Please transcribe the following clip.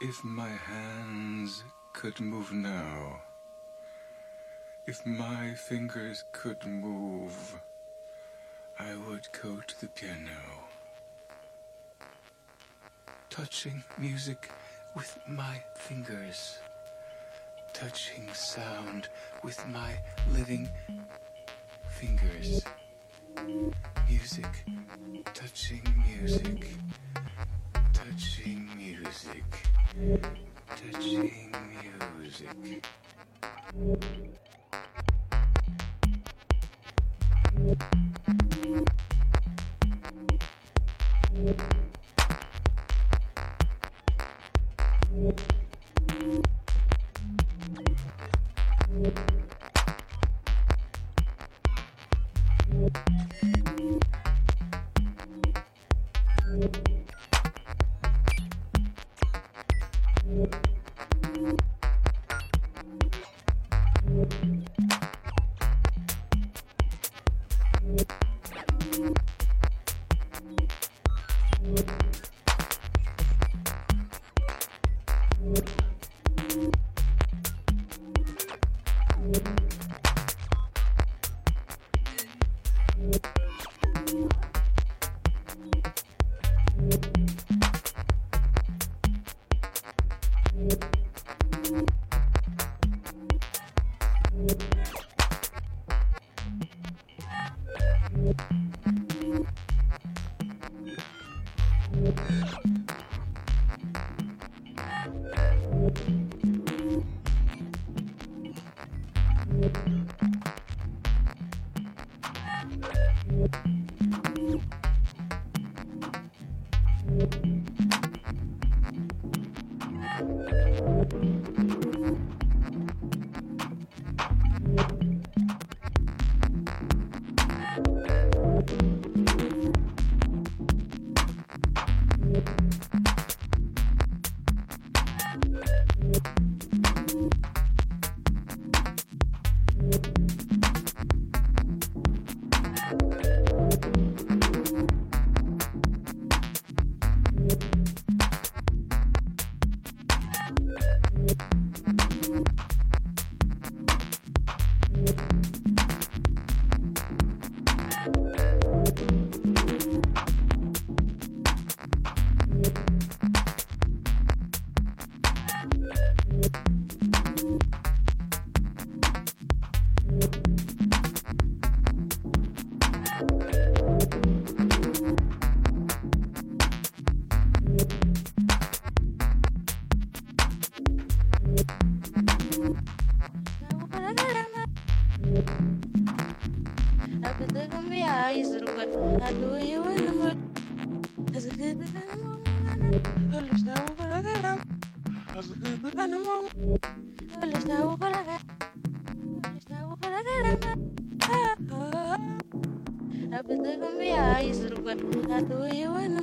If my hands could move now, if my fingers could move, I would go to the piano, touching music with my fingers, touching sound with my living fingers. Music, touching music, touching music, touching music. I've been looking my eyes and what I knew you were the one. I I got. I I got. I've I you.